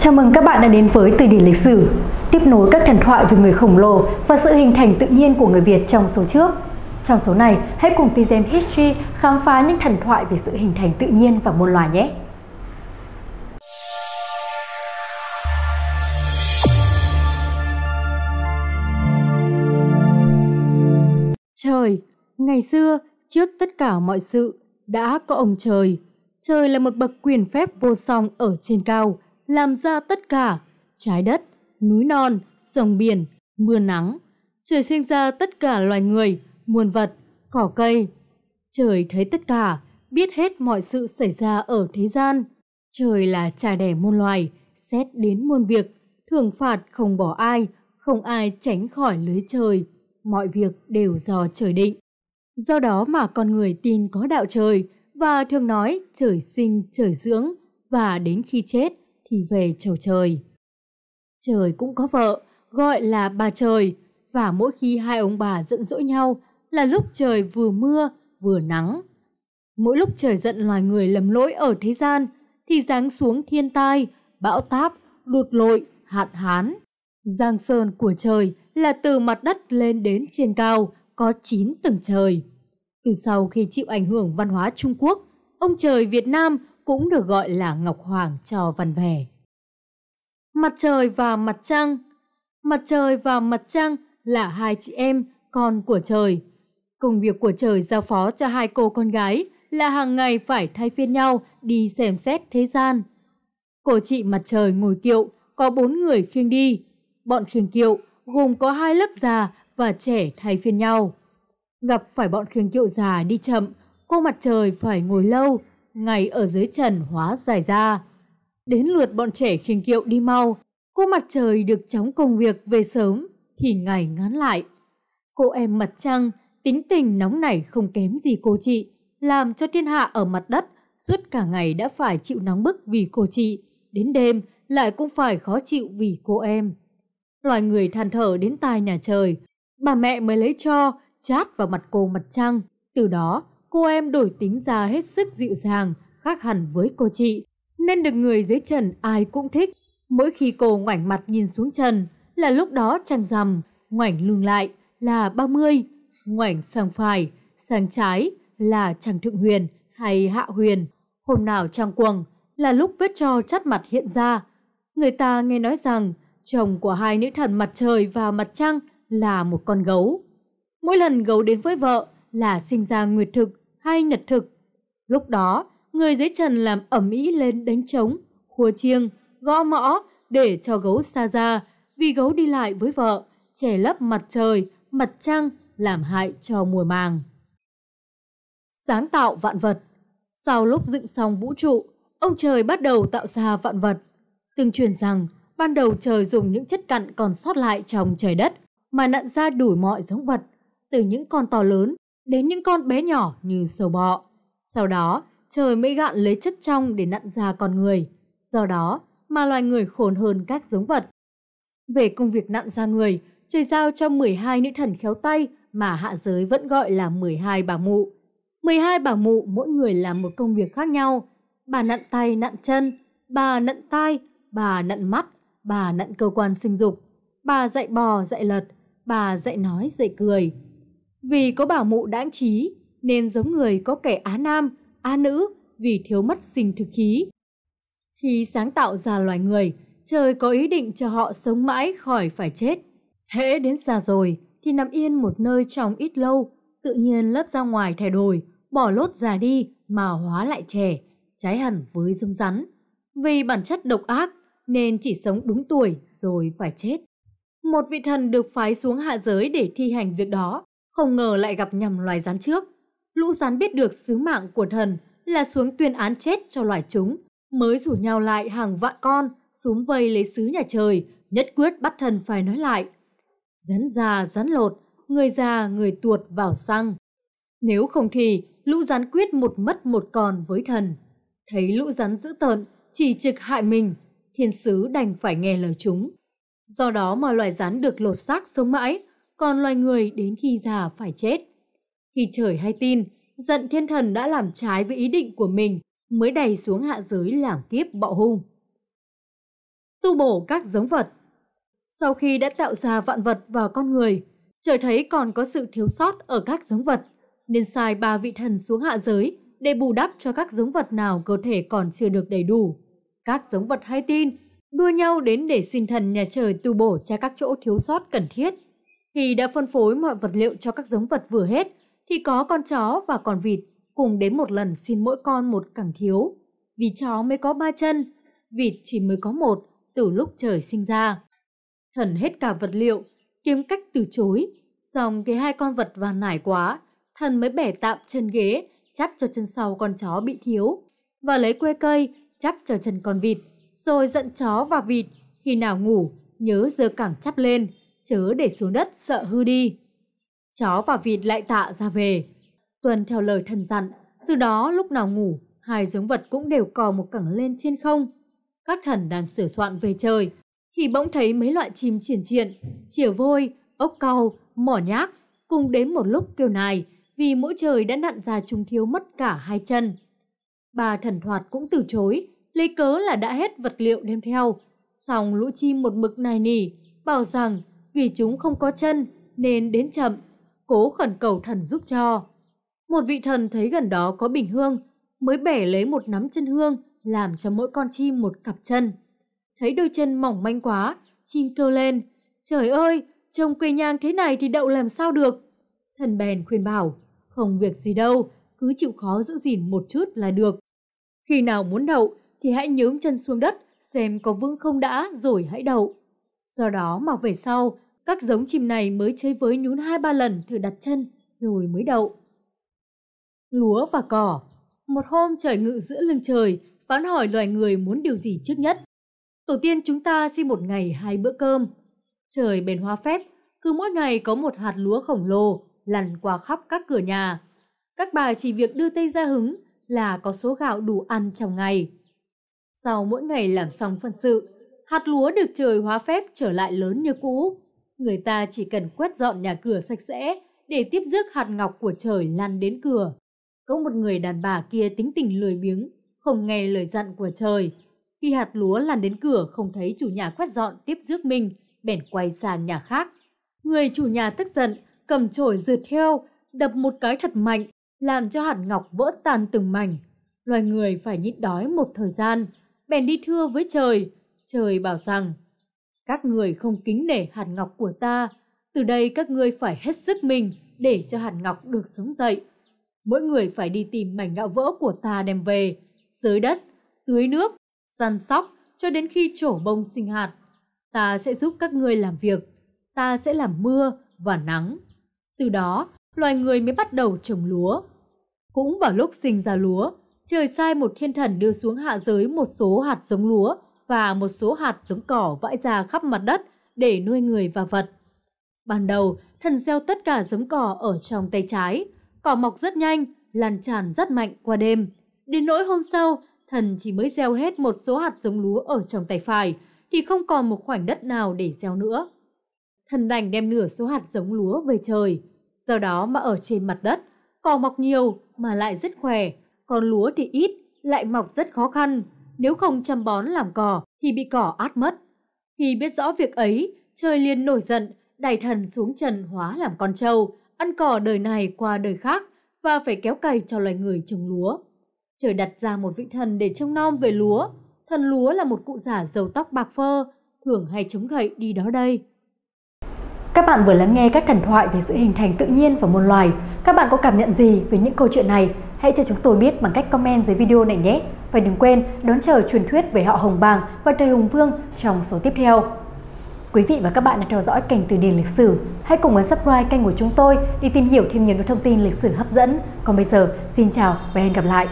Chào mừng các bạn đã đến với Từ điển lịch sử, tiếp nối các thần thoại về người khổng lồ và sự hình thành tự nhiên của người Việt trong số trước. Trong số này, hãy cùng TGM History khám phá những thần thoại về sự hình thành tự nhiên và muôn loài nhé! Trời, ngày xưa, trước tất cả mọi sự, đã có ông trời. Trời là một bậc quyền phép vô song ở trên cao, làm ra tất cả, trái đất, núi non, sông biển, mưa nắng. Trời sinh ra tất cả loài người, muôn vật, cỏ cây. Trời thấy tất cả, biết hết mọi sự xảy ra ở thế gian. Trời là cha đẻ muôn loài, xét đến muôn việc, thường phạt không bỏ ai, không ai tránh khỏi lưới trời. Mọi việc đều do trời định. Do đó mà con người tin có đạo trời và thường nói trời sinh trời dưỡng và đến khi chết thì về chầu trời. Trời cũng có vợ, gọi là bà trời, và mỗi khi hai ông bà giận dỗi nhau là lúc trời vừa mưa vừa nắng. Mỗi lúc trời giận loài người lầm lỗi ở thế gian thì giáng xuống thiên tai, bão táp, đột lội, hạn hán. Giang sơn của trời là từ mặt đất lên đến trên cao, có 9 tầng trời. Từ sau khi chịu ảnh hưởng văn hóa Trung Quốc, ông trời Việt Nam cũng được gọi là Ngọc Hoàng cho văn vẻ. Mặt trời và mặt trăng Mặt trời và mặt trăng là hai chị em, con của trời. Công việc của trời giao phó cho hai cô con gái là hàng ngày phải thay phiên nhau đi xem xét thế gian. Cô chị mặt trời ngồi kiệu, có bốn người khiêng đi. Bọn khiêng kiệu gồm có hai lớp già và trẻ thay phiên nhau. Gặp phải bọn khiêng kiệu già đi chậm, cô mặt trời phải ngồi lâu, ngày ở dưới trần hóa dài ra. Đến lượt bọn trẻ khiêng kiệu đi mau, cô mặt trời được chóng công việc về sớm thì ngày ngắn lại. Cô em mặt trăng, tính tình nóng nảy không kém gì cô chị, làm cho thiên hạ ở mặt đất suốt cả ngày đã phải chịu nóng bức vì cô chị, đến đêm lại cũng phải khó chịu vì cô em. Loài người than thở đến tai nhà trời, bà mẹ mới lấy cho chát vào mặt cô mặt trăng. Từ đó, cô em đổi tính ra hết sức dịu dàng, khác hẳn với cô chị, nên được người dưới trần ai cũng thích. Mỗi khi cô ngoảnh mặt nhìn xuống trần là lúc đó trăng rằm, ngoảnh lưng lại là 30, ngoảnh sang phải, sang trái là trăng thượng huyền hay hạ huyền. Hôm nào trăng quầng là lúc vết cho chắt mặt hiện ra. Người ta nghe nói rằng chồng của hai nữ thần mặt trời và mặt trăng là một con gấu. Mỗi lần gấu đến với vợ là sinh ra nguyệt thực hay nhật thực. Lúc đó, người dưới trần làm ẩm ý lên đánh trống, khua chiêng, gõ mõ để cho gấu xa ra vì gấu đi lại với vợ, che lấp mặt trời, mặt trăng làm hại cho mùa màng. Sáng tạo vạn vật Sau lúc dựng xong vũ trụ, ông trời bắt đầu tạo ra vạn vật. Từng truyền rằng, ban đầu trời dùng những chất cặn còn sót lại trong trời đất mà nặn ra đủ mọi giống vật, từ những con to lớn đến những con bé nhỏ như sâu bọ. Sau đó, trời mới gạn lấy chất trong để nặn ra con người. Do đó mà loài người khôn hơn các giống vật. Về công việc nặn ra người, trời giao cho 12 nữ thần khéo tay mà hạ giới vẫn gọi là 12 bà mụ. 12 bà mụ mỗi người làm một công việc khác nhau. Bà nặn tay nặn chân, bà nặn tai, bà nặn mắt, bà nặn cơ quan sinh dục, bà dạy bò dạy lật, bà dạy nói dạy cười. Vì có bảo mụ đáng trí, nên giống người có kẻ á nam, á nữ vì thiếu mất sinh thực khí. Khi sáng tạo ra loài người, trời có ý định cho họ sống mãi khỏi phải chết. Hễ đến già rồi thì nằm yên một nơi trong ít lâu, tự nhiên lớp ra ngoài thay đổi, bỏ lốt già đi mà hóa lại trẻ, trái hẳn với dung rắn. Vì bản chất độc ác nên chỉ sống đúng tuổi rồi phải chết. Một vị thần được phái xuống hạ giới để thi hành việc đó, không ngờ lại gặp nhầm loài rắn trước. Lũ rắn biết được sứ mạng của thần là xuống tuyên án chết cho loài chúng, mới rủ nhau lại hàng vạn con xuống vây lấy sứ nhà trời, nhất quyết bắt thần phải nói lại. Rắn già rắn lột, người già người tuột vào xăng. Nếu không thì lũ rắn quyết một mất một còn với thần. Thấy lũ rắn dữ tợn, chỉ trực hại mình, thiên sứ đành phải nghe lời chúng. Do đó mà loài rắn được lột xác sống mãi, còn loài người đến khi già phải chết. Khi trời hay tin, giận thiên thần đã làm trái với ý định của mình, mới đẩy xuống hạ giới làm kiếp bạo hung. tu bổ các giống vật. Sau khi đã tạo ra vạn vật và con người, trời thấy còn có sự thiếu sót ở các giống vật, nên sai ba vị thần xuống hạ giới để bù đắp cho các giống vật nào cơ thể còn chưa được đầy đủ. Các giống vật hay tin, đua nhau đến để xin thần nhà trời tu bổ cho các chỗ thiếu sót cần thiết. Khi đã phân phối mọi vật liệu cho các giống vật vừa hết, thì có con chó và con vịt cùng đến một lần xin mỗi con một cẳng thiếu. Vì chó mới có ba chân, vịt chỉ mới có một từ lúc trời sinh ra. Thần hết cả vật liệu, kiếm cách từ chối. Xong cái hai con vật và nải quá, thần mới bẻ tạm chân ghế, chắp cho chân sau con chó bị thiếu. Và lấy que cây, chắp cho chân con vịt. Rồi giận chó và vịt, khi nào ngủ, nhớ giơ cẳng chắp lên, chớ để xuống đất sợ hư đi. Chó và vịt lại tạ ra về. Tuân theo lời thần dặn, từ đó lúc nào ngủ, hai giống vật cũng đều cò một cẳng lên trên không. Các thần đang sửa soạn về trời, thì bỗng thấy mấy loại chim triển triện, chìa vôi, ốc cau, mỏ nhác, cùng đến một lúc kêu nài, vì mỗi trời đã nặn ra chúng thiếu mất cả hai chân. Bà thần thoạt cũng từ chối, lấy cớ là đã hết vật liệu đem theo. Xong lũ chim một mực nài nỉ, bảo rằng vì chúng không có chân nên đến chậm, cố khẩn cầu thần giúp cho. Một vị thần thấy gần đó có bình hương, mới bẻ lấy một nắm chân hương, làm cho mỗi con chim một cặp chân. Thấy đôi chân mỏng manh quá, chim kêu lên, trời ơi, trông quê nhang thế này thì đậu làm sao được. Thần bèn khuyên bảo, không việc gì đâu, cứ chịu khó giữ gìn một chút là được. Khi nào muốn đậu thì hãy nhớm chân xuống đất xem có vững không đã rồi hãy đậu. Do đó mà về sau, các giống chim này mới chơi với nhún hai ba lần thử đặt chân rồi mới đậu. Lúa và cỏ Một hôm trời ngự giữa lưng trời, phán hỏi loài người muốn điều gì trước nhất. Tổ tiên chúng ta xin một ngày hai bữa cơm. Trời bền hoa phép, cứ mỗi ngày có một hạt lúa khổng lồ lăn qua khắp các cửa nhà. Các bà chỉ việc đưa tay ra hứng là có số gạo đủ ăn trong ngày. Sau mỗi ngày làm xong phân sự, hạt lúa được trời hóa phép trở lại lớn như cũ. Người ta chỉ cần quét dọn nhà cửa sạch sẽ để tiếp rước hạt ngọc của trời lăn đến cửa. Có một người đàn bà kia tính tình lười biếng, không nghe lời dặn của trời. Khi hạt lúa lăn đến cửa không thấy chủ nhà quét dọn tiếp rước mình, bèn quay sang nhà khác. Người chủ nhà tức giận, cầm chổi rượt theo, đập một cái thật mạnh, làm cho hạt ngọc vỡ tan từng mảnh. Loài người phải nhịn đói một thời gian, bèn đi thưa với trời. Trời bảo rằng, các người không kính nể hạt ngọc của ta, từ đây các ngươi phải hết sức mình để cho hạt ngọc được sống dậy. Mỗi người phải đi tìm mảnh gạo vỡ của ta đem về, xới đất, tưới nước, săn sóc cho đến khi trổ bông sinh hạt. Ta sẽ giúp các ngươi làm việc, ta sẽ làm mưa và nắng. Từ đó, loài người mới bắt đầu trồng lúa. Cũng vào lúc sinh ra lúa, trời sai một thiên thần đưa xuống hạ giới một số hạt giống lúa và một số hạt giống cỏ vãi ra khắp mặt đất để nuôi người và vật. Ban đầu, thần gieo tất cả giống cỏ ở trong tay trái. Cỏ mọc rất nhanh, lan tràn rất mạnh qua đêm. Đến nỗi hôm sau, thần chỉ mới gieo hết một số hạt giống lúa ở trong tay phải, thì không còn một khoảnh đất nào để gieo nữa. Thần đành đem nửa số hạt giống lúa về trời. Do đó mà ở trên mặt đất, cỏ mọc nhiều mà lại rất khỏe, còn lúa thì ít, lại mọc rất khó khăn. Nếu không chăm bón làm cỏ thì bị cỏ át mất. Khi biết rõ việc ấy, trời liền nổi giận, đẩy thần xuống trần hóa làm con trâu, ăn cỏ đời này qua đời khác và phải kéo cày cho loài người trồng lúa. Trời đặt ra một vị thần để trông nom về lúa. Thần lúa là một cụ già dầu tóc bạc phơ, thường hay chống gậy đi đó đây. Các bạn vừa lắng nghe các thần thoại về sự hình thành tự nhiên và muôn loài. Các bạn có cảm nhận gì về những câu chuyện này? Hãy cho chúng tôi biết bằng cách comment dưới video này nhé. Và đừng quên đón chờ truyền thuyết về họ Hồng Bàng và đời Hùng Vương trong số tiếp theo. Quý vị và các bạn đang theo dõi kênh Từ điển lịch sử. Hãy cùng ấn subscribe kênh của chúng tôi để tìm hiểu thêm nhiều thông tin lịch sử hấp dẫn. Còn bây giờ, xin chào và hẹn gặp lại!